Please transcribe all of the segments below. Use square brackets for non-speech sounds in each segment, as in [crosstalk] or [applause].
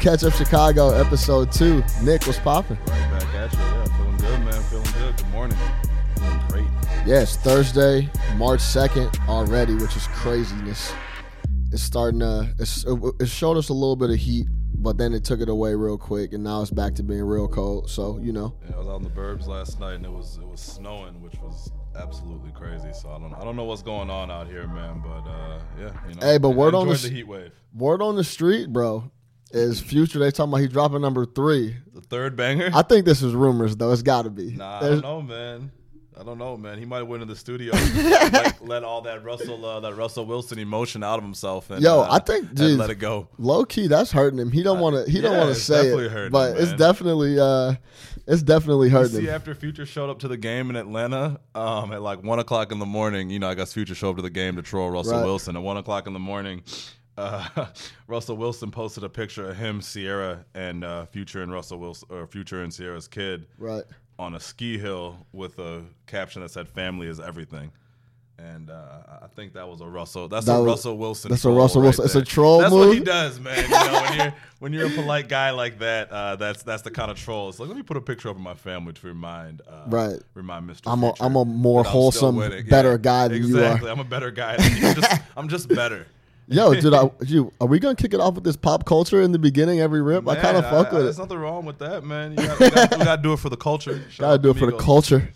Catch up Chicago episode two. Nick, what's popping? Right back at you. Yeah, feeling good, man. Feeling good. Good morning. Feeling great. Yeah, Thursday, March second already, which is craziness. It's starting to. It's, it, it showed us a little bit of heat, but then it took it away real quick, and now it's back to being real cold. So you know, Yeah, I was out in the burbs last night, and it was it was snowing, which was absolutely crazy. So I don't I don't know what's going on out here, man. But uh, yeah, you know. Hey, but word on the the heat wave. word on the street, bro, is Future. They talking about he dropping number three. The third banger. I think this is rumors though. It's got to be. Nah, I don't know, man. I don't know, man. He might have went in the studio, [laughs] and, like, let all that Russell, uh, that Russell Wilson emotion out of himself, and Yo, uh, I think, dude, let it go. low key that's hurting him. He don't want to. He don't yeah, want to say definitely it, hurting but him, it's definitely uh, it's definitely You hurting see, him. after Future showed up to the game in Atlanta, um, at like one o'clock in the morning, you know, I guess Future showed up to the game to troll Russell Right. Wilson. At one o'clock in the morning, uh, [laughs] Russell Wilson posted a picture of him, Sierra, and uh, Future and Russell Wilson, or Future and Sierra's kid, Right. on a ski hill with a caption that said "Family is everything." And uh, I think that was a Russell. That's That a was- Russell Wilson. that's a Russell right Wilson- it's a there. troll That's what he does, man. You know, when you're [laughs] when you're a polite guy like that, uh, that's that's the kind of troll. It's like let me put a picture of my family to remind, uh, Right. Remind Mr. I'm a- I'm a more that I'm still wholesome, better guy than you are. exactly. I'm a better guy. Than you. I'm just I'm just better. Yo, dude, I, you, are we gonna kick it off with this pop culture in the beginning every rip? I kind of Man, fuck with There's it. There's nothing wrong with that, man. You got, we got, we got to do it for the culture. [laughs] Shout Gotta do it for the culture.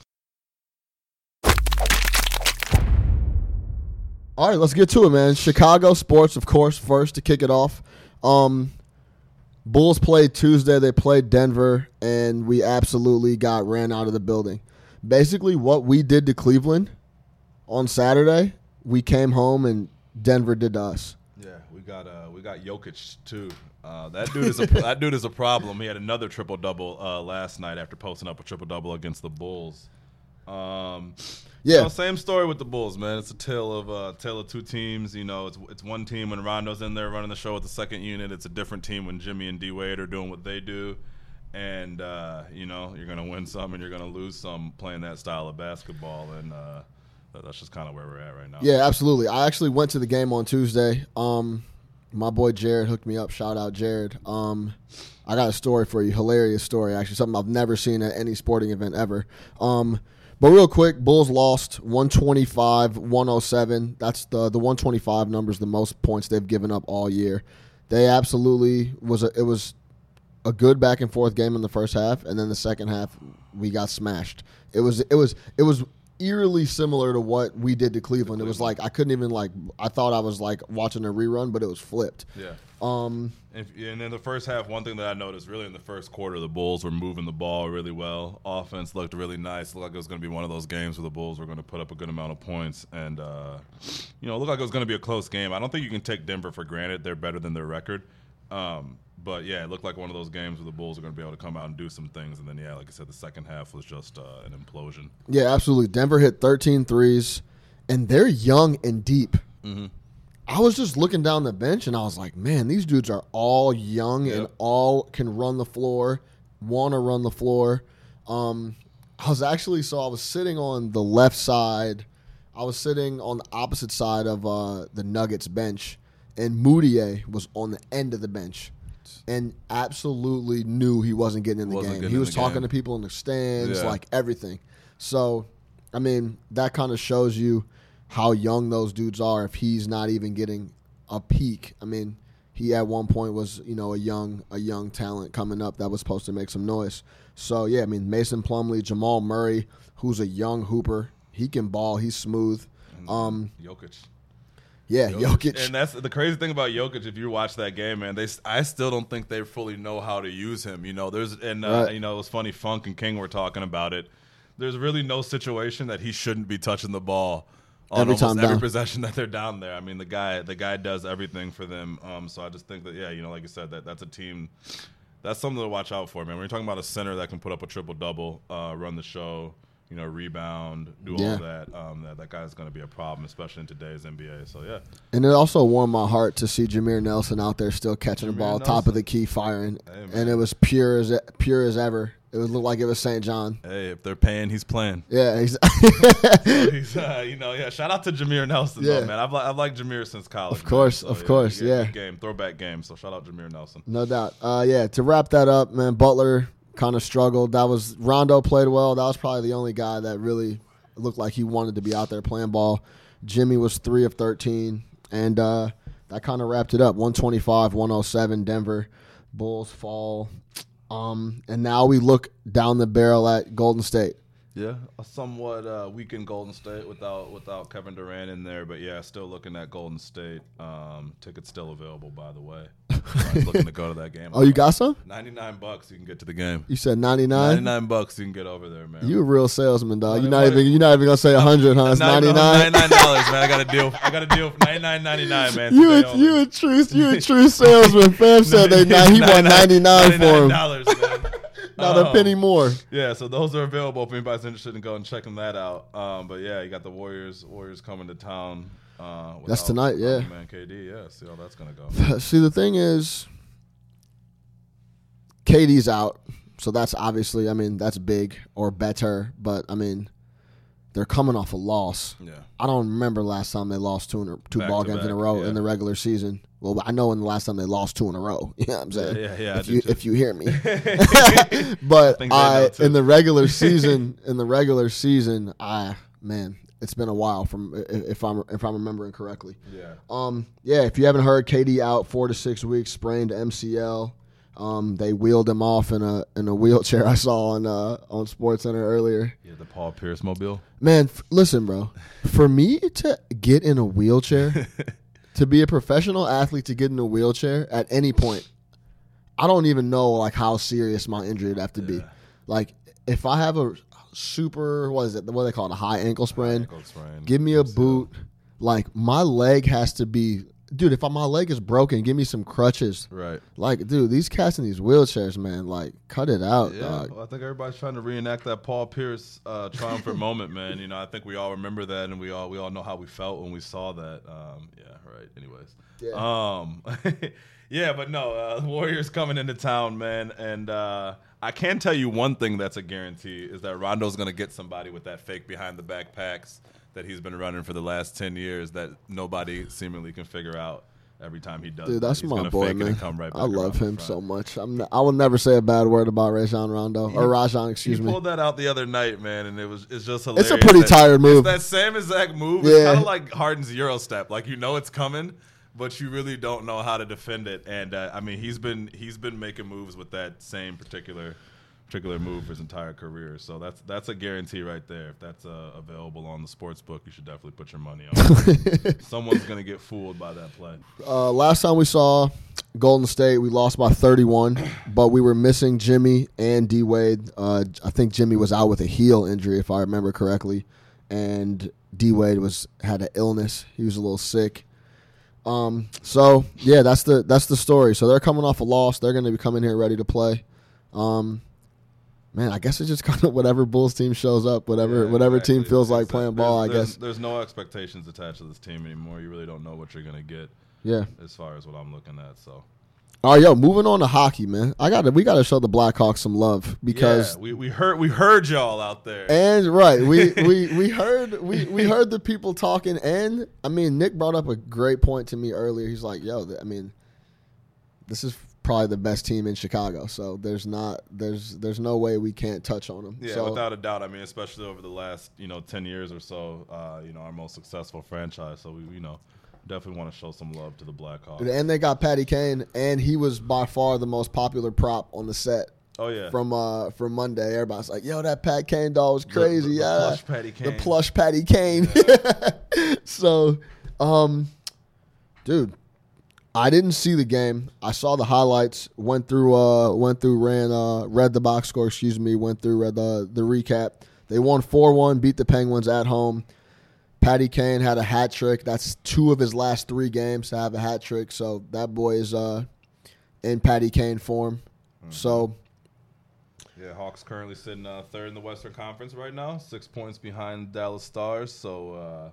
All right, let's get to it, man. Chicago sports, of course, first to kick it off. Um, Bulls played Tuesday. They played Denver, and we absolutely got ran out of the building. Basically, what we did to Cleveland on Saturday, we came home and Denver did to us. Yeah, we got uh we got Jokic too. Uh, that dude is a that dude is a problem. He had another triple double uh, last night after posting up a triple double against the Bulls. Um, you Yeah. know, same story with the Bulls, man. It's a tale of uh, tale of two teams. You know, it's it's one team when Rondo's in there running the show with the second unit. It's a different team when Jimmy and D Wade are doing what they do. And uh, you know, you're gonna win some and you're gonna lose some playing that style of basketball. And uh, that's just kind of where we're at right now. Yeah, absolutely. I actually went to the game on Tuesday. Um, my boy Jared hooked me up. Shout out Jared. Um, I got a story for you. Hilarious story, actually. Something I've never seen at any sporting event ever. Um, but real quick, Bulls lost 125, 107. That's the the 125 numbers, the most points they've given up all year. They absolutely was a, it was a good back and forth game in the first half, and then the second half we got smashed. It was it was it was eerily similar to what we did to Cleveland. It was like I couldn't even like I thought I was like watching a rerun, but it was flipped. Yeah. Um, and in the first half, one thing that I noticed really in the first quarter, the Bulls were moving the ball really well. Offense looked really nice. Looked like it was going to be one of those games where the Bulls were going to put up a good amount of points. And, uh, you know, it looked like it was going to be a close game. I don't think you can take Denver for granted. They're better than their record. Um, but, yeah, it looked like one of those games where the Bulls are going to be able to come out and do some things. And then, yeah, like I said, the second half was just uh, an implosion. yeah, absolutely. Denver hit 13 threes, and they're young and deep. Mm-hmm. I was just looking down the bench, and I was like, man, these dudes are all young and all can run the floor, want to run the floor. Um, I was actually so I was sitting on the left side. I was sitting on the opposite side of uh, the Nuggets bench, and Mudiay was on the end of the bench, and absolutely knew he wasn't getting in the Wasn't game. He was talking game. to people in the stands, Yeah. like everything. So, I mean, that kind of shows you how young those dudes are. If he's not even getting a peak, I mean, he at one point was you know a young a young talent coming up that was supposed to make some noise. So yeah, I mean Mason Plumlee, Jamal Murray, who's a young hooper, he can ball, he's smooth. Um, Jokic. Yeah, Jokic. And that's the crazy thing about Jokic. If you watch that game, man, they I still don't think they fully know how to use him. You know, there's and uh, Right. you know it was funny. Funk and King were talking about it. There's really no situation that he shouldn't be touching the ball on Every almost time every down. possession [laughs] that they're down there. I mean, the guy the guy does everything for them. Um, so I just think that yeah, you know, like you said, that that's a team. That's something to watch out for, man. When you're talking about a center that can put up a triple double, uh, run the show, you know, rebound, do all that, um, that that guy's going to be a problem, especially in today's NBA. So yeah, And it also warmed my heart to see Jameer Nelson out there still catching the Jameer ball, top of the key, firing, Hey, and it was pure as pure as ever. It would look like it was St. John. Hey, if they're paying, he's playing. Yeah, [laughs] he's, So he's, uh, you know, yeah. Shout out to Jameer Nelson, Yeah. though, man. I've, li- I've liked Jameer since college. Of course, man. of course, good- yeah. game, throwback game. So shout out Jameer Nelson. no doubt. Uh, yeah, to wrap that up, man, Butler kind of struggled. That was Rondo played well. That was probably the only guy that really looked like he wanted to be out there playing ball. Jimmy was three of thirteen, and uh, that kind of wrapped it up. One twenty five, one oh seven. Denver Bulls fall. Um, and now we look down the barrel at Golden State. Yeah, a somewhat uh, weakened Golden State without without Kevin Durant in there, but yeah, still looking at Golden State. Um, tickets still available, by the way. [laughs] Everybody's looking to go to that game. Oh, you got some? ninety nine bucks. You can get to the game. You said ninety nine. Ninety nine bucks. You can get over there, man. You a real salesman, dog. You're not even you're not even gonna say hundred, huh? It's ninety nine. Ninety nine dollars, man. I got a deal. I got a deal. Ninety nine ninety nine, man. You a, you a true you a [laughs] true salesman. Fam said they he won ninety nine for him, dollars, man. Not a Um, penny more. Yeah, so those are available if anybody's interested in going and checking that out. Um, but yeah, you got the Warriors. Warriors coming to town. Uh, That's tonight, yeah. Man, KD. Yeah, see how that's gonna go. [laughs] See, the thing is, KD's out, so that's obviously, I mean, that's big or better. But I mean, they're coming off a loss. Yeah, I don't remember last time they lost two in two Back ball games in a row yeah. in the regular season. Well, I know in the last time they lost two in a row. [laughs] You know what I'm saying? yeah, yeah. I if you too. if you hear me. [laughs] [laughs] but know, I in the regular season in the regular season I man it's been a while from if I'm if I'm remembering correctly. yeah, Um yeah, if you haven't heard, KD out four to six weeks, sprained MCL. Um, they wheeled him off in a in a wheelchair. I saw on uh, on Sports Center earlier. yeah. The Paul Pierce mobile. Man, f- listen, bro. For me to get in a wheelchair, to be a professional athlete, to get in a wheelchair at any point, I don't even know like how serious my injury would have to be. Yeah. Like if I have a super what is it? What do they call it? A high ankle sprain. Ankle sprain. Give me a boot. Like my leg has to be, dude. If my leg is broken, give me some crutches. Right. Like, dude, these cats in these wheelchairs, man. Like, cut it out, Yeah, dog. well, I think everybody's trying to reenact that Paul Pierce uh, triumphant [laughs] moment, man. You know, I think we all remember that, and we all we all know how we felt when we saw that. Um, yeah, right. Anyways, Yeah. um, [laughs] yeah, but no, uh, [laughs] Warriors coming into town, man, and uh, I can tell you one thing that's a guarantee is that Rondo's going to get somebody with that fake behind the backpacks that he's been running for the last ten years that nobody seemingly can figure out. Every time he does, Dude, that's He's my boy, man. come right I love him so much. I'm. I will never say a bad word about Rajon Rondo or Rajon. Excuse he me. pulled that out the other night, man, and it was it's just hilarious. It's a pretty that- tired move. It's that same exact move. Yeah. It's kind of like Harden's Euro step. Like you know it's coming, but you really don't know how to defend it. And uh, I mean, he's been he's been making moves with that same particular particular move for his entire career. So that's that's a guarantee right there. If that's uh, available on the sports book, you should definitely put your money on. [laughs] Someone's gonna get fooled by that play. Uh, last time we saw Golden State, we lost by 31, but we were missing Jimmy and D Wade. Uh, I think Jimmy was out with a heel injury, if I remember correctly, and D Wade was had an illness. He was a little sick. Um, so yeah, that's the that's the story. So they're coming off a loss. They're going to be coming here ready to play. Um, man, I guess it's just [laughs] kind of whatever Bulls team shows up, whatever Yeah, whatever team exactly. feels like playing ball. I there's- guess. there's no expectations attached to this team anymore. You really don't know what you're gonna get Yeah. as far as what I'm looking at. So All right, yo, moving on to hockey, man. I got to we got to show the Blackhawks some love because yeah, we, we heard we heard y'all out there. and right, we [laughs] we we heard we we heard the people talking and I mean, Nick brought up a great point to me earlier. He's like, "Yo, I mean, this is probably the best team in Chicago. So there's not there's there's no way we can't touch on them." yeah, so, without a doubt. I mean, especially over the last you know ten years or so, uh, you know, our most successful franchise. So we you know definitely want to show some love to the Blackhawks. and they got Patty Kane and he was by far the most popular prop on the set. Oh yeah, From uh from Monday, everybody's like, "Yo, that Pat Kane doll was crazy." the yeah, plush Patty the plush Patty Kane. [laughs] so, um, dude, I didn't see the game. I saw the highlights. Went through, uh, went through, ran, uh, read the box score. Excuse me. Went through, read the the recap. They won four one, beat the Penguins at home. Patty Kane had a hat trick. That's two of his last three games to have a hat trick. So that boy is uh in Patty Kane form. So yeah. Hawks currently sitting uh, third in the Western Conference right now, six points behind Dallas Stars. So. Uh,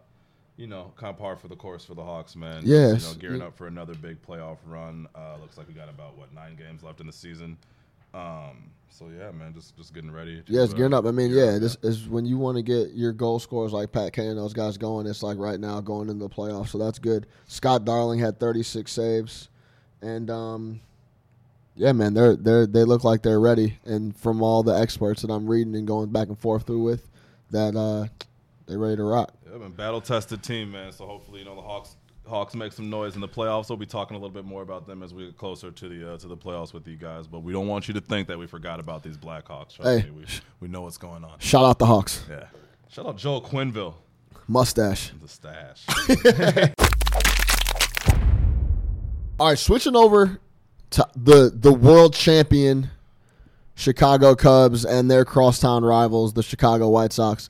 you know, kind of par for the course for the Hawks, man. Yes. you know, gearing up for another big playoff run. Uh, looks like we got about what nine games left in the season. Um, so yeah, man, just just getting ready. Yeah, it's uh, gearing up. I mean, gear yeah, this is when you want to get your goal scorers like Pat Kane and those guys going. It's like right now going into the playoffs, so that's good. Scott Darling had 36 saves, and um, yeah, man, they're they're they look like they're ready. And from all the experts that I'm reading and going back and forth through with, that uh, they're ready to rock. Yeah, man, battle tested team, man. So hopefully, you know, the Hawks Hawks make some noise in the playoffs. We'll be talking a little bit more about them as we get closer to the uh, to the playoffs with you guys. But we don't want you to think that we forgot about these Blackhawks. Hey. me, we we know what's going on. Shout out the Hawks, Yeah. Shout out Joel Quenneville, mustache. the stash. [laughs] All right, switching over to the the world champion Chicago Cubs and their crosstown rivals, the Chicago White Sox.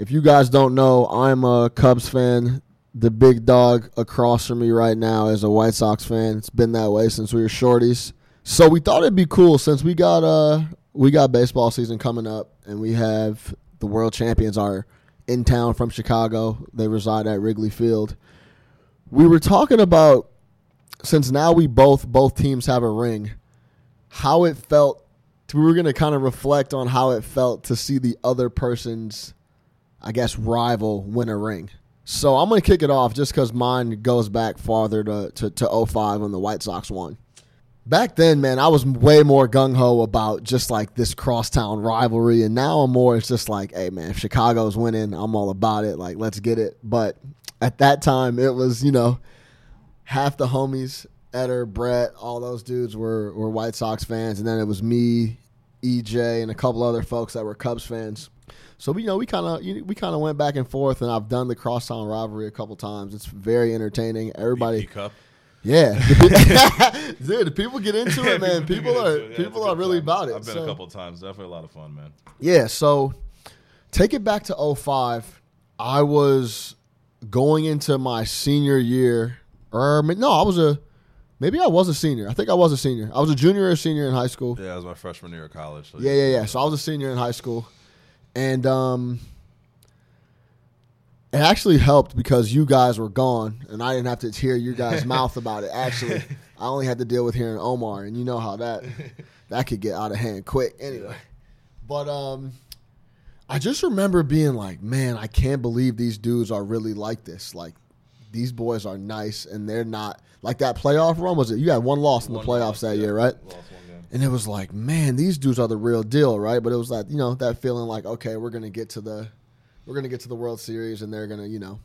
If you guys don't know, I'm a Cubs fan. The big dog across from me right now is a White Sox fan. It's been that way since we were shorties. So we thought it'd be cool since we got uh we got baseball season coming up and we have the world champions are in town from Chicago. They reside at Wrigley Field. We were talking about since now we both both teams have a ring, how it felt. We were gonna kind of reflect on how it felt to see the other person's, I guess, rival win a ring. So I'm gonna kick it off just because mine goes back farther to, to to 05 when the White Sox won. Back then, man, I was way more gung ho about just like this crosstown rivalry, and now I'm more. It's just like, hey, man, if Chicago's winning, I'm all about it. Like, let's get it. But at that time, it was you know half the homies, Eder, Brett, all those dudes were, were White Sox fans, and then it was me, EJ, and a couple other folks that were Cubs fans. So we you know we kind of we kind of went back and forth, and I've done the crosstown rivalry a couple times. It's very entertaining. Everybody, Cup. yeah, [laughs] [laughs] dude, people get into it, [laughs] man. People are it. Yeah, people are really time. about it. I've been So- a couple times. Definitely a lot of fun, man. yeah, so take it back to 05. I was going into my senior year, or no, I was a maybe I was a senior. I think I was a senior. I was a junior or senior in high school. Yeah, I was my freshman year of college. So Yeah, yeah, yeah. So I was a senior in high school, and um, it actually helped because you guys were gone, and I didn't have to hear your guys' [laughs] mouth about it. Actually, I only had to deal with hearing Omar, and you know how that [laughs] that could get out of hand quick. Anyway, but um, I just remember being like, man, I can't believe these dudes are really like this. Like, these boys are nice, and they're not like that playoff run. Was it? You had one loss in the playoffs loss, that yeah. year, right? Lost one game. And it was like, man, these dudes are the real deal, right? But it was like, you know, that feeling like, okay, we're gonna get to the, we're gonna get to the World Series, and they're gonna, you know,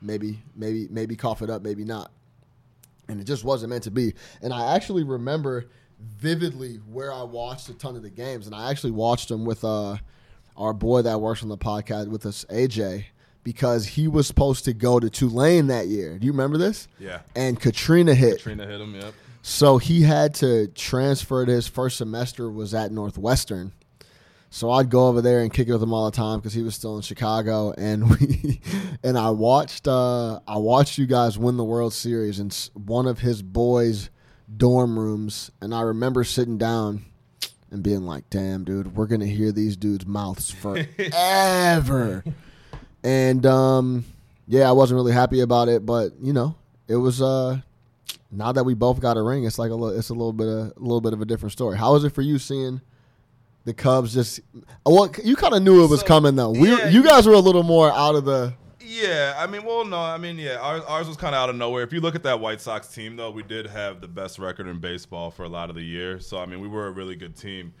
maybe, maybe, maybe cough it up, maybe not. And it just wasn't meant to be. And I actually remember vividly where I watched a ton of the games, and I actually watched them with uh, our boy that works on the podcast with us, AJ, because he was supposed to go to Tulane that year. Do you remember this? Yeah. And Katrina hit. Katrina hit him. Yep. So he had to transfer to his first semester was at Northwestern. So I'd go over there and kick it with him all the time because he was still in Chicago, and [laughs] we and I watched uh, I watched you guys win the World Series in one of his boys' dorm rooms, and I remember sitting down and being like, "Damn, dude, we're gonna hear these dudes' mouths [laughs] forever." and um, yeah, I wasn't really happy about it, but you know, it was uh, now that we both got a ring, it's like a little, it's a little bit of a little bit of a different story. How is it for you seeing the Cubs just? Well, you kind of knew it was So, coming though. We, yeah, you guys were a little more out of the. Yeah, I mean, well, no, I mean, yeah, ours, ours was kind of out of nowhere. If you look at that White Sox team, though, we did have the best record in baseball for a lot of the year. So, I mean, we were a really good team.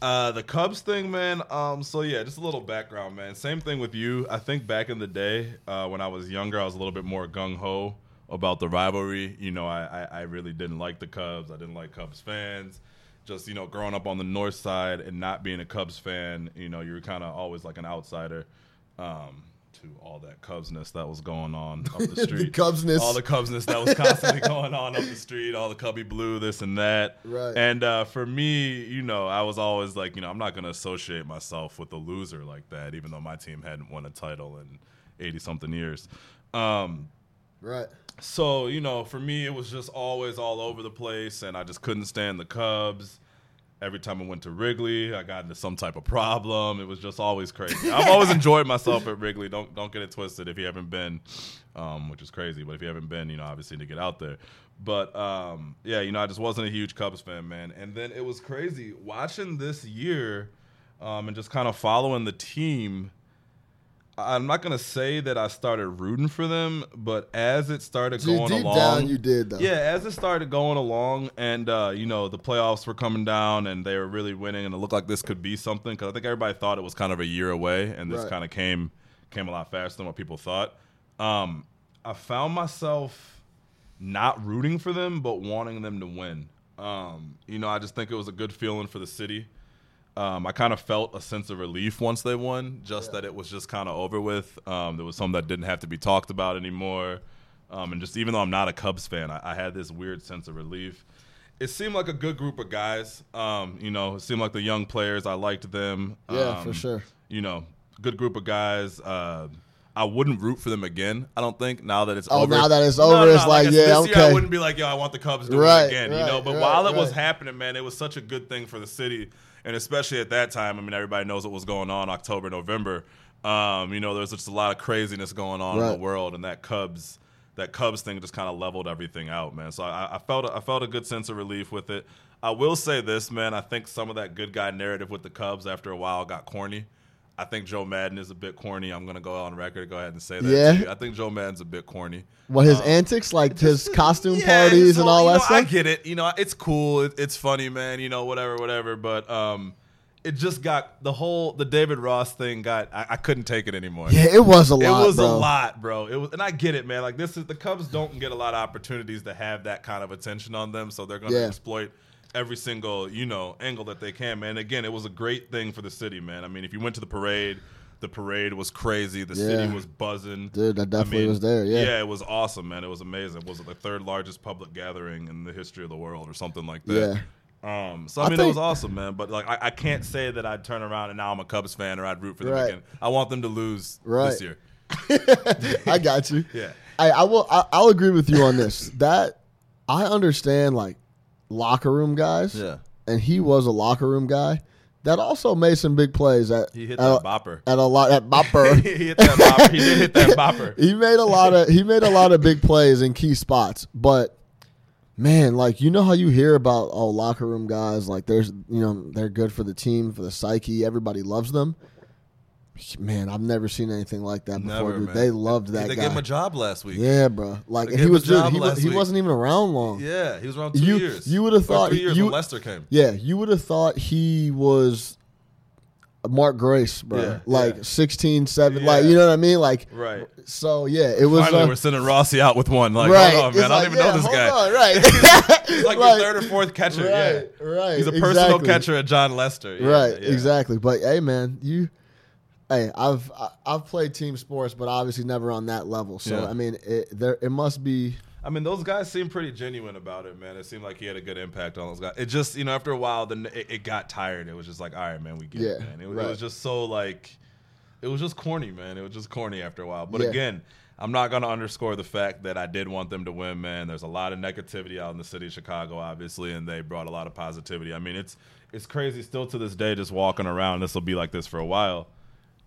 Uh, the Cubs thing, man. Um, so yeah, just a little background, man. Same thing with you. I think back in the day, uh, when I was younger, I was a little bit more gung ho about the rivalry. You know, I, I, I really didn't like the Cubs. I didn't like Cubs fans. Just you know, growing up on the north side and not being a Cubs fan, you know, you were kind of always like an outsider. Um, to all that Cubsness that was going on up the [laughs] The street, Cubsness. all the Cubsness that was constantly [laughs] going on up the street, all the Cubby Blue, this and that. Right. And uh, for me, you know, I was always like, you know, I'm not going to associate myself with a loser like that, even though my team hadn't won a title in 80 something years. Um, Right. So, you know, for me, it was just always all over the place, and I just couldn't stand the Cubs. Every time I went to Wrigley, I got into some type of problem. It was just always crazy. I've always [laughs] enjoyed myself at Wrigley. Don't don't get it twisted if you haven't been, um, which is crazy. But if you haven't been, you know, obviously to get out there. But um, yeah, you know, I just wasn't a huge Cubs fan, man. And then it was crazy watching this year um, and just kind of following the team. I'm not gonna say that I started rooting for them, but as it started Deep- going deep along, down, you did, though. Yeah, as it started going along, and uh, you know the playoffs were coming down, and they were really winning, and it looked like this could be something. Because I think everybody thought it was kind of a year away, and this Right. kind of came came a lot faster than what people thought. Um, I found myself not rooting for them, but wanting them to win. Um, you know, I just think it was a good feeling for the city. Um, I kind of felt a sense of relief once they won, just that it was just kind of over with. Um, there was some that didn't have to be talked about anymore. Um, and just even though I'm not a Cubs fan, I, I had this weird sense of relief. It seemed like a good group of guys. Um, you know, it seemed like the young players. I liked them. Yeah, for Um, sure. You know, good group of guys. Uh, I wouldn't root for them again. I don't think now that it's Oh, over. now that it's over, no, it's like, I- yeah, this Year I wouldn't be like, yo, I want the Cubs to Right, win again. you know, but right, while it was happening, man, it was such a good thing for the city, and especially at that time. I mean, everybody knows what was going on October, November. Um, you know, there's just a lot of craziness going on in the world, and that Cubs, that Cubs thing just kind of leveled everything out, man. So I, I felt, I felt a good sense of relief with it. I will say this, man. I think some of that good guy narrative with the Cubs after a while got corny. I think Joe Maddon is a bit corny. I'm gonna go on record. Go ahead and say that. Yeah? to. I think Joe Maddon's a bit corny. What his Um, antics, like his costume yeah, parties his and all that know, stuff. I get it. You know, it's cool. It, it's funny, man. You know, whatever, whatever. But um, it just got the whole the David Ross thing. Got I, I couldn't take it anymore. yeah, it was a lot. It was bro. a lot, bro. It was, and I get it, man. Like this is the Cubs don't get a lot of opportunities to have that kind of attention on them, so they're going to Yeah. exploit every single you know angle that they can, man. Again, it was a great thing for the city, man. I mean, if you went to the parade, the parade was crazy. The Yeah. city was buzzing. Dude, that I definitely mean, was there, yeah. yeah, it was awesome, man. It was amazing. It was it the third largest public gathering in the history of the world, or something like that? Yeah. Um, so I, I mean, it was awesome, man. But like, I, I can't say that I'd turn around and now I'm a Cubs fan or I'd root for them Right. again. I want them to lose Right. this year. [laughs] I got you. [laughs] Yeah. I, I will. I, I'll agree with you on this. That I understand, like locker room guys. Yeah. And he was a locker room guy. That also made some big plays at He hit at, that bopper. at a lot at bopper. [laughs] he hit that bopper. He did hit that [laughs] bopper. he made a lot of he made a lot of big plays in key spots, but man, like you know how you hear about oh locker room guys like there's you know they're good for the team for the psyche everybody loves them. Man, I've never seen anything like that before, Never, dude. man. They loved that They guy. gave him a job last week. yeah, bro. Like he was, dude, he, was, he wasn't even around long. Yeah, he was around two You- years. you would've thought three years you- when Lester came. Yeah, you would have thought he was Mark Grace, bro. Yeah, like yeah. 16, 7, like you know what I mean? Like Right. so yeah, it was Finally, uh, we're sending Rossi out with one. Like, right. hold on, man. It's I don't even yeah, know this guy. on, right. [laughs] He's like, your [laughs] third or fourth catcher. Right, yeah. right. He's a personal exactly. catcher at Jon Lester. Yeah, right, yeah. exactly. But hey, man, you, hey, I've I- I've played team sports, but obviously never on that level. So Yeah. I mean, it, there it must be. I mean, those guys seem pretty genuine about it, man. It seemed like he had a good impact on those guys. It just, you know, after a while, then it, it got tired. It was just like, all right, man, we get it, man. It, was- right. it was just so like, it was just corny, man. It was just corny after a while. But Yeah. again, I'm not gonna underscore the fact that I did want them to win, man. There's a lot of negativity out in the city of Chicago, obviously, and they brought a lot of positivity. I mean, it's it's crazy still to this day, just walking around. This will be like this for a while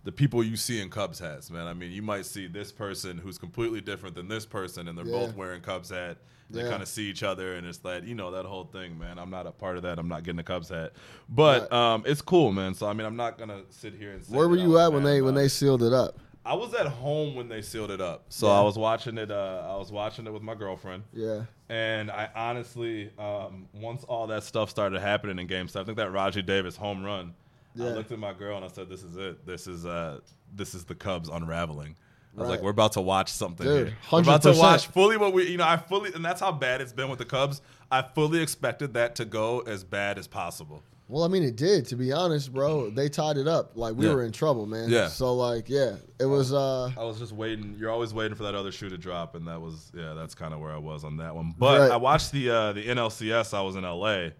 the people you see in Cubs hats, man. I mean, you might see this person who's completely different than this person, and they're Yeah. both wearing Cubs hat. They Yeah. kind of see each other, and it's that you know that whole thing, man. I'm not a part of that. I'm not getting a Cubs hat, but Right. um, it's cool, man. So I mean, I'm not gonna sit here and say Where were you at when they when they sealed it up? I was at home when they sealed it up, so Yeah. I was watching it. Uh, I was watching it with my girlfriend. Yeah, And I honestly, um, once all that stuff started happening in Game Seven, I think that Rajai Davis home run. I looked at my girl and I said, "This is it. This is uh, this is the Cubs unraveling." I was Right. like, "We're about to watch something Dude, here. We're about to watch fully what we, you know, I fully, and that's how bad it's been with the Cubs. I fully expected that to go as bad as possible. Well, I mean, it did. To be honest, bro, they tied it up. Like we Yeah. were in trouble, man. Yeah. So like, yeah, it was. uh I was just waiting. You're always waiting for that other shoe to drop, and that was yeah. That's kind of where I was on that one. But Right. I watched the uh, the NLCS. I was in LA.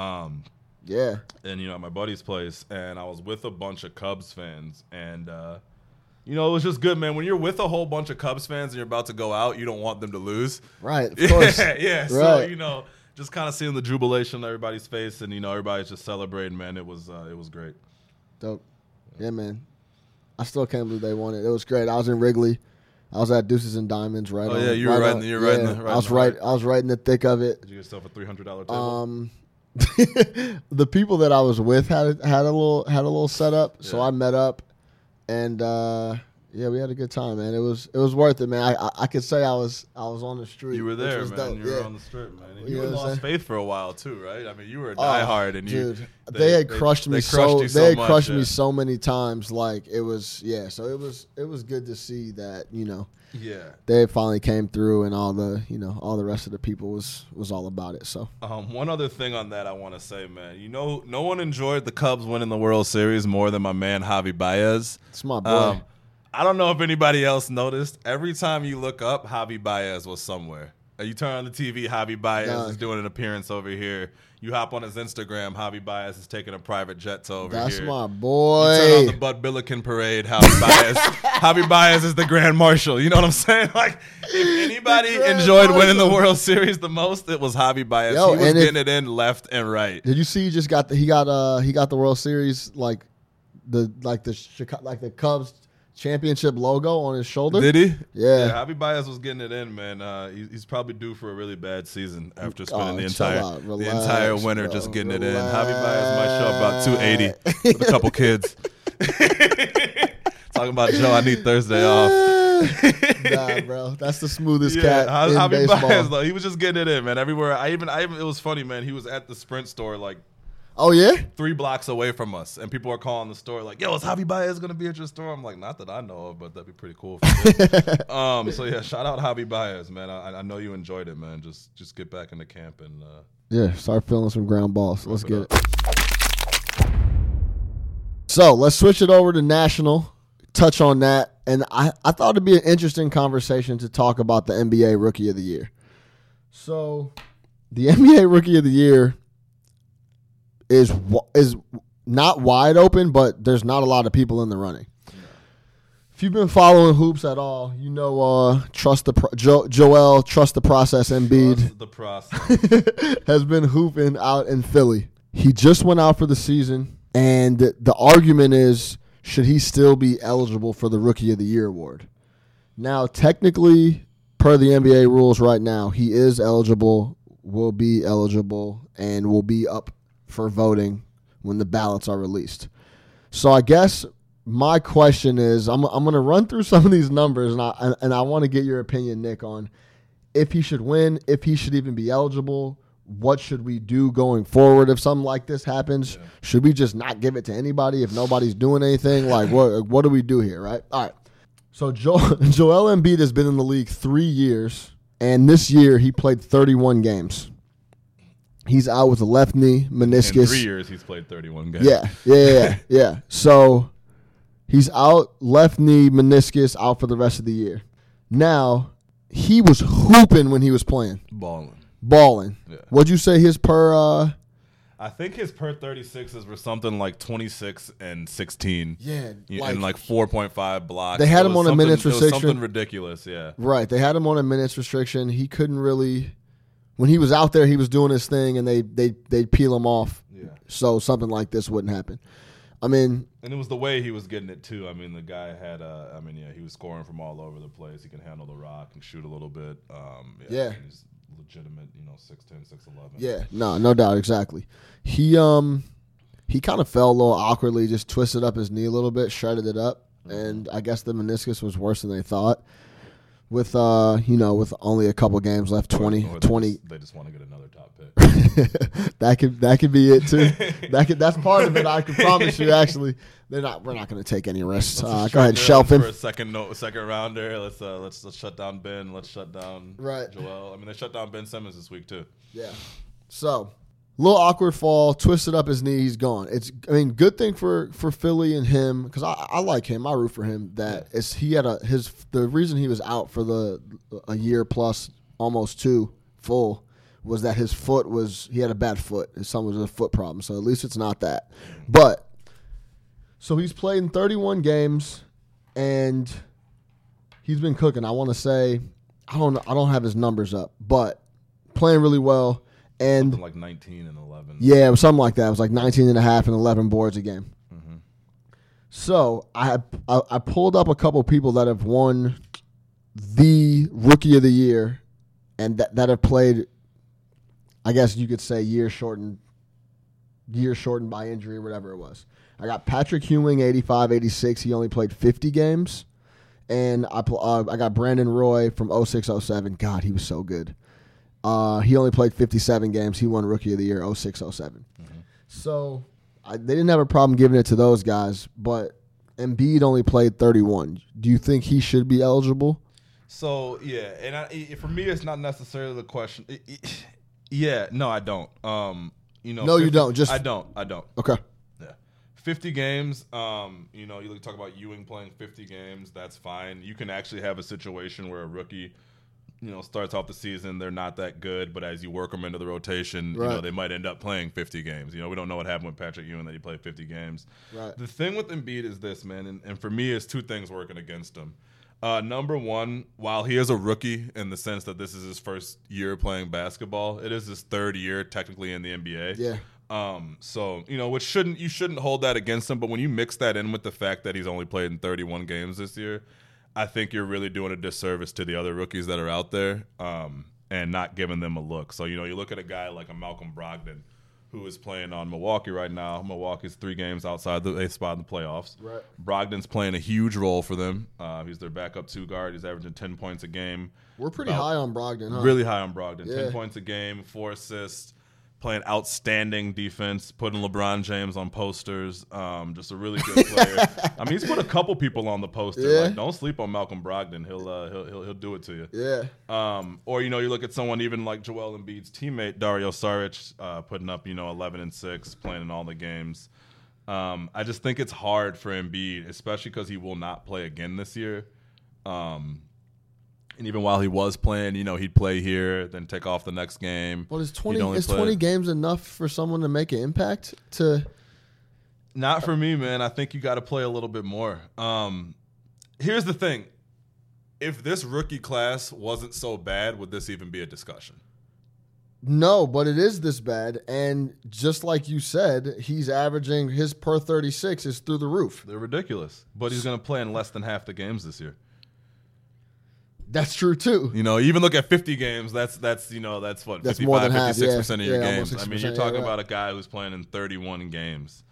Um, Yeah. and you know at my buddy's place and i was with a bunch of cubs fans and uh you know it was just good man when you're with a whole bunch of cubs fans and you're about to go out you don't want them to lose Right. Of [laughs] course. yeah yeah so you know just kind of seeing the jubilation on everybody's face, and you know everybody's just celebrating. Man, it was uh, it was great. Dope. Yeah, man. I still can't believe they won it. It was great. I was in Wrigley. I was at Deuces and Diamonds, right? Oh, on, yeah, you were right in on- the- you were right in the- right I was the right. I was right in the thick of it. Did you get yourself a three hundred dollar table? Um, [laughs] the people that I was with had a, had a little had a little setup, so Yeah. I met up, and uh, yeah, we had a good time, man. It was it was worth it, man. I I, I could say I was I was on the street. you were there, man. dope, You were yeah. on the strip, man. And You you know had what I'm lost faith for a while too, right? I mean, you were a Oh, diehard, and you, dude, they, had crushed me they so crushed you they had much, crushed yeah. me so many times. Like it was yeah, so it was it was good to see that you know Yeah. they finally came through, and all the you know all the rest of the people was was all about it. So Um, one other thing on that I want to say, man. You know, no one enjoyed the Cubs winning the World Series more than my man Javi Baez. it's my boy. Um, I don't know if anybody else noticed. Every time you look up, Javi Baez was somewhere. You turn on the TV, Javi Baez is doing an appearance over here. You hop on his Instagram, Javi Baez is taking a private jet to over That's here. That's my You turn on the Bud Billiken parade. Javi Baez, [laughs] Javi Baez is the Grand Marshal. You know what I'm saying? [laughs] Like, if anybody enjoyed winning the World Series the most, it was Javi Baez. Yo, he was and if- getting it in left and right. Did you see? He just got the he got uh he got the World Series like the like the Chicago, like the Cubs championship logo on his shoulder. Did he? Yeah. Javi Baez was getting it in, man. Uh, he, he's probably due for a really bad season after spending Oh, the entire out. the entire winter bro. just getting it in. Javi Baez might show about 280 with a couple kids. [laughs] Talking about Joe, I need Thursday off. [laughs] nah, bro, that's the smoothest Yeah, cat Ja- in Javi baseball. Baez though, he was just getting it in, man. Everywhere. I even, I even, it was funny, man. He was at the Sprint store like oh yeah, three blocks away from us, and people are calling the store like, "Yo, is Javi Baez gonna be at your store?" I'm like, "Not that I know of, but that'd be pretty cool." [laughs] Um, so yeah, shout out Javi Baez, man. I, I know you enjoyed it, man. Just just get back into camp and uh, yeah. Start feeling some ground balls. Let's it get up. it. So let's switch it over to national. Touch on that, and I I thought it'd be an interesting conversation to talk about the NBA Rookie of the Year. So, the [laughs] NBA Rookie of the Year is is not wide open, but there's not a lot of people in the running. If you've been following hoops at all, you know uh, trust the pro- jo- Joel trust the process. Embiid trust the process. [laughs] has been hooping out in Philly. He just went out for the season, and the argument is should he still be eligible for the Rookie of the Year award? Now, technically, per the NBA rules right now, he is eligible, will be eligible, and will be up for voting when the ballots are released. So I guess my question is I'm, I'm going to run through [laughs] some of these numbers, and I, and I want to get your opinion, Nick, on if he should win, if he should even be eligible, what should we do going forward if something like this happens? Should we just not give it to anybody if nobody's doing anything? [laughs] Like what what do we do here, right? All right. So Joel, [laughs] Joel Embiid has been in the league 3 years and this year he played 31 games. He's out with a left knee In meniscus. three years, he's played 31 games. Yeah, yeah, yeah, yeah, [laughs] yeah. So he's out, left knee, meniscus, out for the rest of the year. Now he was hooping when he was playing, balling. balling. Yeah. What'd you say his per? uh I think his per 36s were something like 26 and 16. Yeah, and like 4.5 blocks. They had him on a minutes restriction. something ridiculous, yeah. Right, they had him on a minutes restriction. He couldn't really. When he was out there, he was doing his thing, and they they they'd peel him off. Yeah. So something like this wouldn't happen. I mean, And it was the way he was getting it too. I mean, the guy had, uh, I mean, yeah, he was scoring from all over the place. He can handle the rock and shoot a little bit. Um, Yeah. He's legitimate, you know, 6'10", 6'11". Yeah, no, no doubt, exactly. He um he kind of fell a little awkwardly, just twisted up his knee a little bit, shredded it up, and I guess the meniscus was worse than they thought. With uh, you know, with only a couple games left, 20, Or they 20 Just, they just want to get another top pick. [laughs] that could that could be it too. [laughs] That could that's part of it. I can promise you. Actually, they're not. We're not going to take any risks. Uh, go ahead, shelf him. for a second no, second rounder. Let's uh, let's let's shut down Ben. Let's shut down Right. Joel. I mean, they shut down Ben Simmons this week too. Yeah. So, little awkward fall, twisted up his knee. He's gone. It's. I mean, good thing for for Philly and him because I, I like him. I root for him. That it's he had a his the reason he was out for the a year plus almost two full was that his foot was he had a bad foot. His son was a foot problem. So at least it's not that. But so he's played in 31 games and he's been cooking. I want to say I don't know, I don't have his numbers up, but playing really well. And Something like 19 and 11. yeah, it was something like that. It was like 19 and a half and 11 boards a game. So I, I I pulled up a couple people that have won the rookie of the year and that, that have played I guess you could say year shortened year shortened by injury or whatever it was. I got Patrick Ewing 85 86 he only played 50 games and I uh, I got Brandon Roy from 0607 god he was so good. Uh, he only played 57 games. He won rookie of the year 0607. So I, they didn't have a problem giving it to those guys, but Embiid only played 31. Do you think he should be eligible? So yeah, and I, i for me, it's not necessarily the question. i- i- [sighs] yeah, no, I don't. Um, you know, No, you don't, just- I don't. I don't. Okay. Yeah, fifty games. Um, you know, you talk about Ewing playing fifty games. That's fine. You can actually have a situation where a rookie, you know, starts off the season they're not that good, but as you work them into the rotation, you know, they might end up playing fifty games. You know, we don't know what happened with Patrick Ewing that he played fifty games. Right. The thing with Embiid is this, man, and, and for me, it's two things working against him. Uh, number one, while he is a rookie in the sense that this is his first year playing basketball, it is his third year technically in the NBA. Yeah. Um, so you know, which shouldn't you shouldn't hold that against him, but when you mix that in with the fact that he's only played in 31 games this year, I think you're really doing a disservice to the other rookies that are out there, um, and not giving them a look. So you know, you look at a guy like a Malcolm Brogdon, who is playing on Milwaukee right now. Milwaukee's three games outside the eighth spot in the playoffs. Right. Brogdon's playing a huge role for them. Uh, he's their backup two guard. He's averaging 10 points a game. We're pretty About- high on Brogdon, huh? Really high on Brogdon. Yeah. 10 points a game, four assists, playing outstanding defense, putting LeBron James on posters. Um, just a really good player. [laughs] I mean, he's put a couple people on the poster. Yeah. Like, don't sleep on Malcolm Brogdon. He'll, uh, he'll, he'll, he'll do it to you. Yeah. Um, or you know, you look at someone even like Joel Embiid's teammate Dario Saric, uh, putting up you know 11 and six, playing in all the games. Um, I just think it's hard for Embiid, especially because he will not play again this year. Um, and even while he was playing, you know, he'd play here, then take off the next game. Well, is 20 is play- 20 games enough for someone to make an impact to Not for me, man. I think you got to play a little bit more. Um, here's the thing: if this rookie class wasn't so bad, would this even be a discussion? No, but it is this bad and just like you said, he's averaging his per 36 is through the roof. They're ridiculous. But he's going to play in less than half the games this year. That's true too. You know, even look at 50 games, that's that's you know, that's what That's 55 more than half, 56% yeah. of your Yeah, games. I mean, you're talking yeah, about a guy who's playing in 31 games.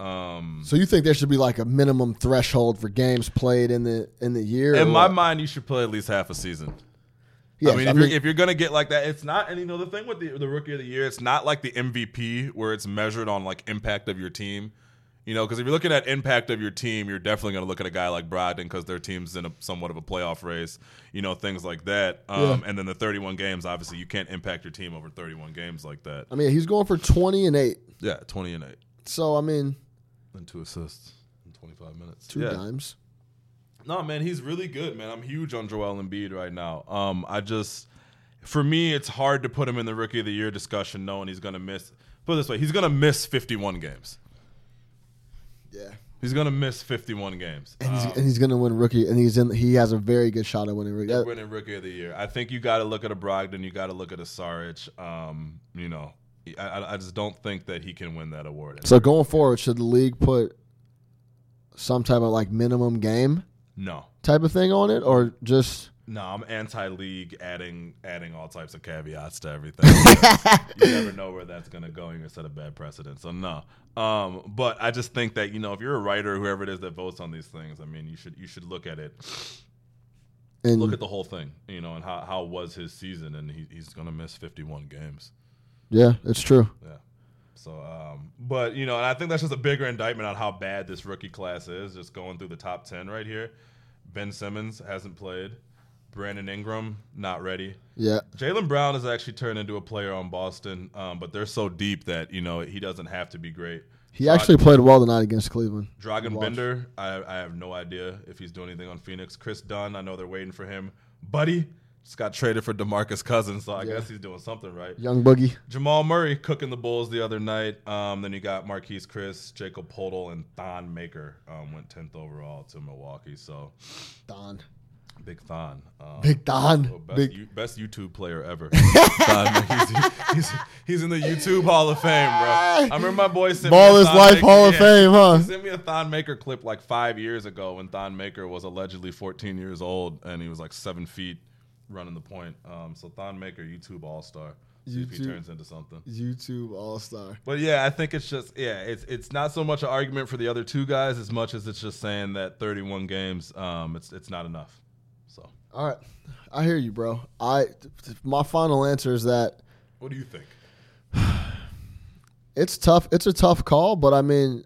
Um So you think there should be like a minimum threshold for games played in the in the year? in my what? mind, you should play at least half a season. Yes, I mean, if, you're, if you're gonna get like that, it's not. And you know, the thing with the, the rookie of the year, it's not like the MVP where it's measured on like impact of your team. You know, because if you're looking at impact of your team, you're definitely gonna look at a guy like Brogdon because their team's in a somewhat of a playoff race. You know, things like that. Um, Yeah. And then the 31 games, obviously, you can't impact your team over 31 games like that. I mean, he's going for 20 and 8. Yeah, 20 and eight, So I mean, and two assists in 25 minutes. two yeah. dimes. No, man, he's really good, man. I'm huge on Joel Embiid right now. Um, I just, for me, it's hard to put him in the Rookie of the Year discussion, knowing he's gonna miss. Put it this way, he's gonna miss 51 games. Yeah. He's gonna miss 51 games. And he's, Um, and he's going to win rookie and he's in he has a very good shot at winning rookie. That- winning Rookie of the Year. I think you got to look at a Brogdon. You got to look at a Saric. Um, you know, I- I, I just don't think that he can win that award. So going forward, should the league put some type of like minimum game no, type of thing on it or just No, I'm anti-league, adding adding all types of caveats to everything. [laughs] you never know where that's going to go. You're going to set a bad precedent. So no. Um, but I just think that you know if you're a writer, whoever it is that votes on these things, I mean, you should you should look at it, and look at the whole thing, you know, and how how was his season, and he, he's going to miss 51 games. yeah, it's true. Yeah. So, um, but you know, and I think that's just a bigger indictment on how bad this rookie class is. Just going through the top ten right here. Ben Simmons hasn't played. Brandon Ingram not ready. Yeah. Jaylen Brown has actually turned into a player on Boston, um, but they're so deep that you know he doesn't have to be great. He actually played well tonight against Cleveland. Dragan. Bender, I, I have no idea if he's doing anything on Phoenix. Kris Dunn, I know they're waiting for him. Buddy just got traded for DeMarcus Cousins, so I Yeah. guess he's doing something right. Young Boogie. Jamal Murray cooking the Bulls the other night. Um, then you got Marquese Chriss, Jakob Poeltl, and Thon Maker um, went tenth overall to Milwaukee. So Don. Big Thon. Um, Big Thon. best, Big. you- best YouTube player ever. [laughs] Thon, he's, he's, he's in the YouTube Hall of Fame, bro. I remember my boy sent Ball me a is Thon Life Maker- Hall of yeah. Fame, huh? He sent me a Thon Maker clip like five years ago when Thon Maker was allegedly 14 years old and he was like seven feet running the point. Um, so Thon Maker, YouTube All Star. See if he YouTube- turns into something. YouTube All Star. But yeah, I think it's just yeah, it's it's not so much an argument for the other two guys as much as it's just saying that 31 games, um, it's it's not enough. All right, I hear you, bro. I my final answer is that what do you think? [sighs] it's tough. It's a tough call, but I mean,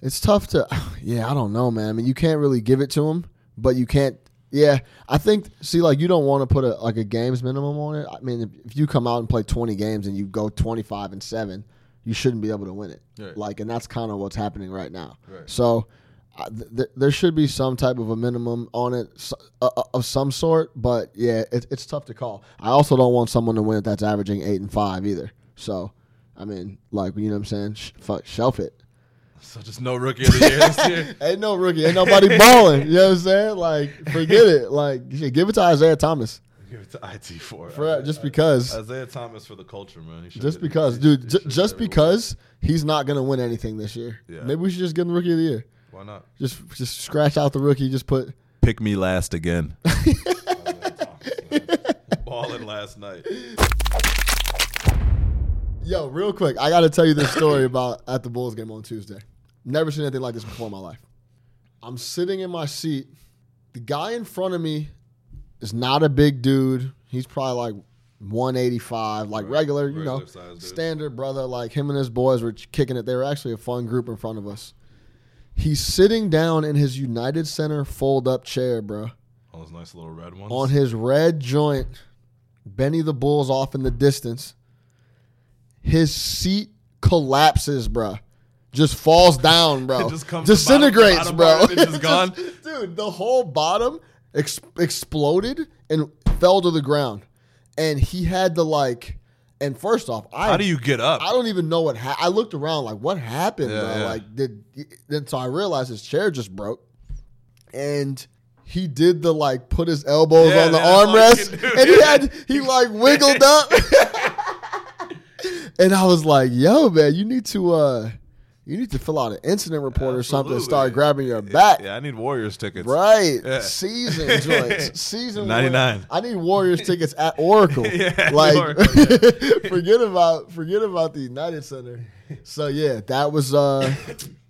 it's tough to. [sighs] Yeah, I don't know, man. I mean, you can't really give it to him, but you can't. Yeah, I think. See, like you don't want to put a like a games minimum on it. I mean, if, if you come out and play twenty games and you go twenty five and seven, you shouldn't be able to win it. Right. Like, and that's kind of what's happening right now. Right. So. Th- th- there should be some type of a minimum on it uh, uh, of some sort, but yeah, it, it's tough to call. I also don't want someone to win it that's averaging eight and five either. So, I mean, like you know what I'm saying, Sh- fuck, shelf it. So just no rookie of the year this year. [laughs] ain't no rookie, ain't nobody balling. You know what I'm saying? Like, forget it. Like, shit, give it to Isaiah Thomas Give it to IT for it. for just because. Isaiah Thomas for the culture, man. He Just because, he dude. should- he J- just because he's not gonna win anything this year. Yeah. Maybe we should just give him the rookie of the year. Award. Why not? Just, just scratch out the rookie. Just put. Pick me last again. [laughs] Balling last night. Yo, real quick, I got to tell you this story about at the Bulls game on Tuesday. Never seen anything like this before in my life. I'm sitting in my seat. The guy in front of me is not a big dude. He's probably like 185, like Right. regular, you know, Regular size dude. standard brother. Like him and his boys were kicking it. They were actually a fun group in front of us. He's sitting down in his United Center fold up chair, bro All those nice little red ones. on his red joint. Benny the Bulls off in the distance. His seat collapses, bro. Just falls down, [laughs] bro. It just comes Disintegrates, bottom- bro. part [laughs] just gone? dude, the whole bottom ex- exploded and fell to the ground. And he had to like. And first off, I How do you get up? I don't even know what ha- I looked around like what happened, Yeah, yeah. Like did then so I realized his chair just broke, and he did the like put his elbows Yeah, on the that's all you armrest, and he had he like wiggled up, [laughs] [laughs] and I was like, "Yo, man, you need to uh, you need to fill out an incident report or something. and Start grabbing your back." Yeah, I need Warriors tickets. Right, Yeah. season [laughs] joints, season 99. I need Warriors tickets at Oracle. [laughs] Yeah, like, Oracle, [laughs] forget about forget about the United Center. So yeah, that was uh,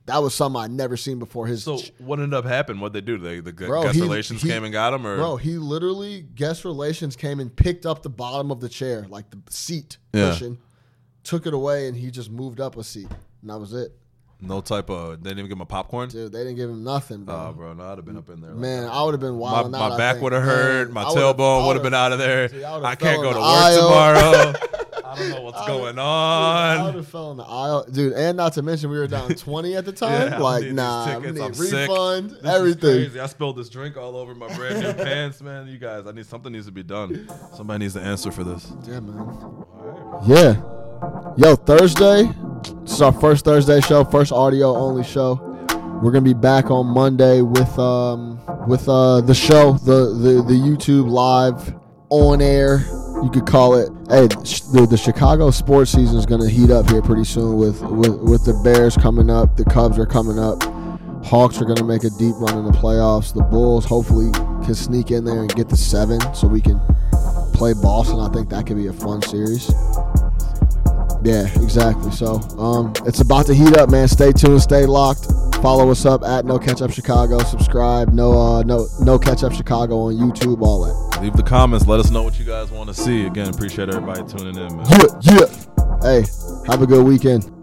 that was something I'd never seen before. His So what ended up happening? What they do? They the Bro, guest he- relations he- came and got him, or bro, he literally guest relations came and picked up the bottom of the chair, like the seat Yeah. cushion, took it away, and he just moved up a seat, and that was it. No type of. They didn't even give him a popcorn. Dude, they didn't give him nothing, bro. Oh, bro, no, I'd have been up in there. like Man. I would have been my, wild. my back would have hurt. My tailbone would have been out of there. Dude, I I can't go to work aisle. tomorrow. [laughs] I don't know what's I going I would on. have fell in the aisle, dude. And not to mention, we were down [laughs] twenty at the time. Yeah, I like, need these nah, we tickets. need I'm sick. refund, This is everything. crazy. I spilled this drink all over my brand new [laughs] pants, man. You guys, I need something needs to be done. Somebody needs to answer for this. Yeah, man. Yeah. Yo, Thursday. This is our first Thursday show, first audio only show. We're gonna be back on Monday with um with uh the show, the the the YouTube live on air. You could call it. Hey, the, the Chicago sports season is gonna heat up here pretty soon with with with the Bears coming up, the Cubs are coming up. Hawks are going to make a deep run in the playoffs. The Bulls hopefully can sneak in there and get the seven so we can play Boston. I think that could be a fun series. Yeah, exactly. So um, it's about to heat up, man. Stay tuned, stay locked. Follow us up at No Catch Up Chicago. Subscribe. No, uh, no, no Catch Up Chicago on YouTube. All that. Leave the comments. Let us know what you guys want to see. Again, appreciate everybody tuning in, man. Yeah, yeah. Hey, have a good weekend.